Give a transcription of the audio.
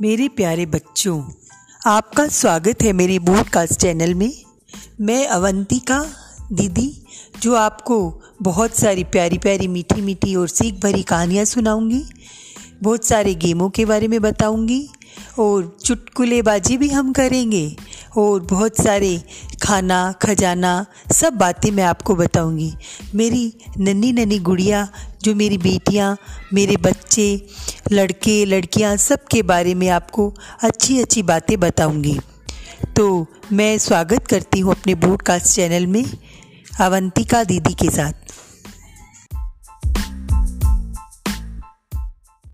मेरे प्यारे बच्चों, आपका स्वागत है मेरे बूटकास्ट चैनल में। मैं अवंतिका दीदी, जो आपको बहुत सारी प्यारी प्यारी मीठी मीठी और सीख भरी कहानियाँ सुनाऊँगी, बहुत सारे गेमों के बारे में बताऊँगी, और चुटकुलेबाजी भी हम करेंगे, और बहुत सारे खाना, खजाना, सब बातें मैं आपको बताऊँगी। मेरी नन्ही नन्ही गुड़िया, जो मेरी बेटियाँ, मेरे बच्चे, लड़के, लड़कियाँ सब के बारे में आपको अच्छी अच्छी बातें बताऊँगी। तो मैं स्वागत करती हूँ अपने बूटकास्ट चैनल में अवंतिका दीदी के साथ।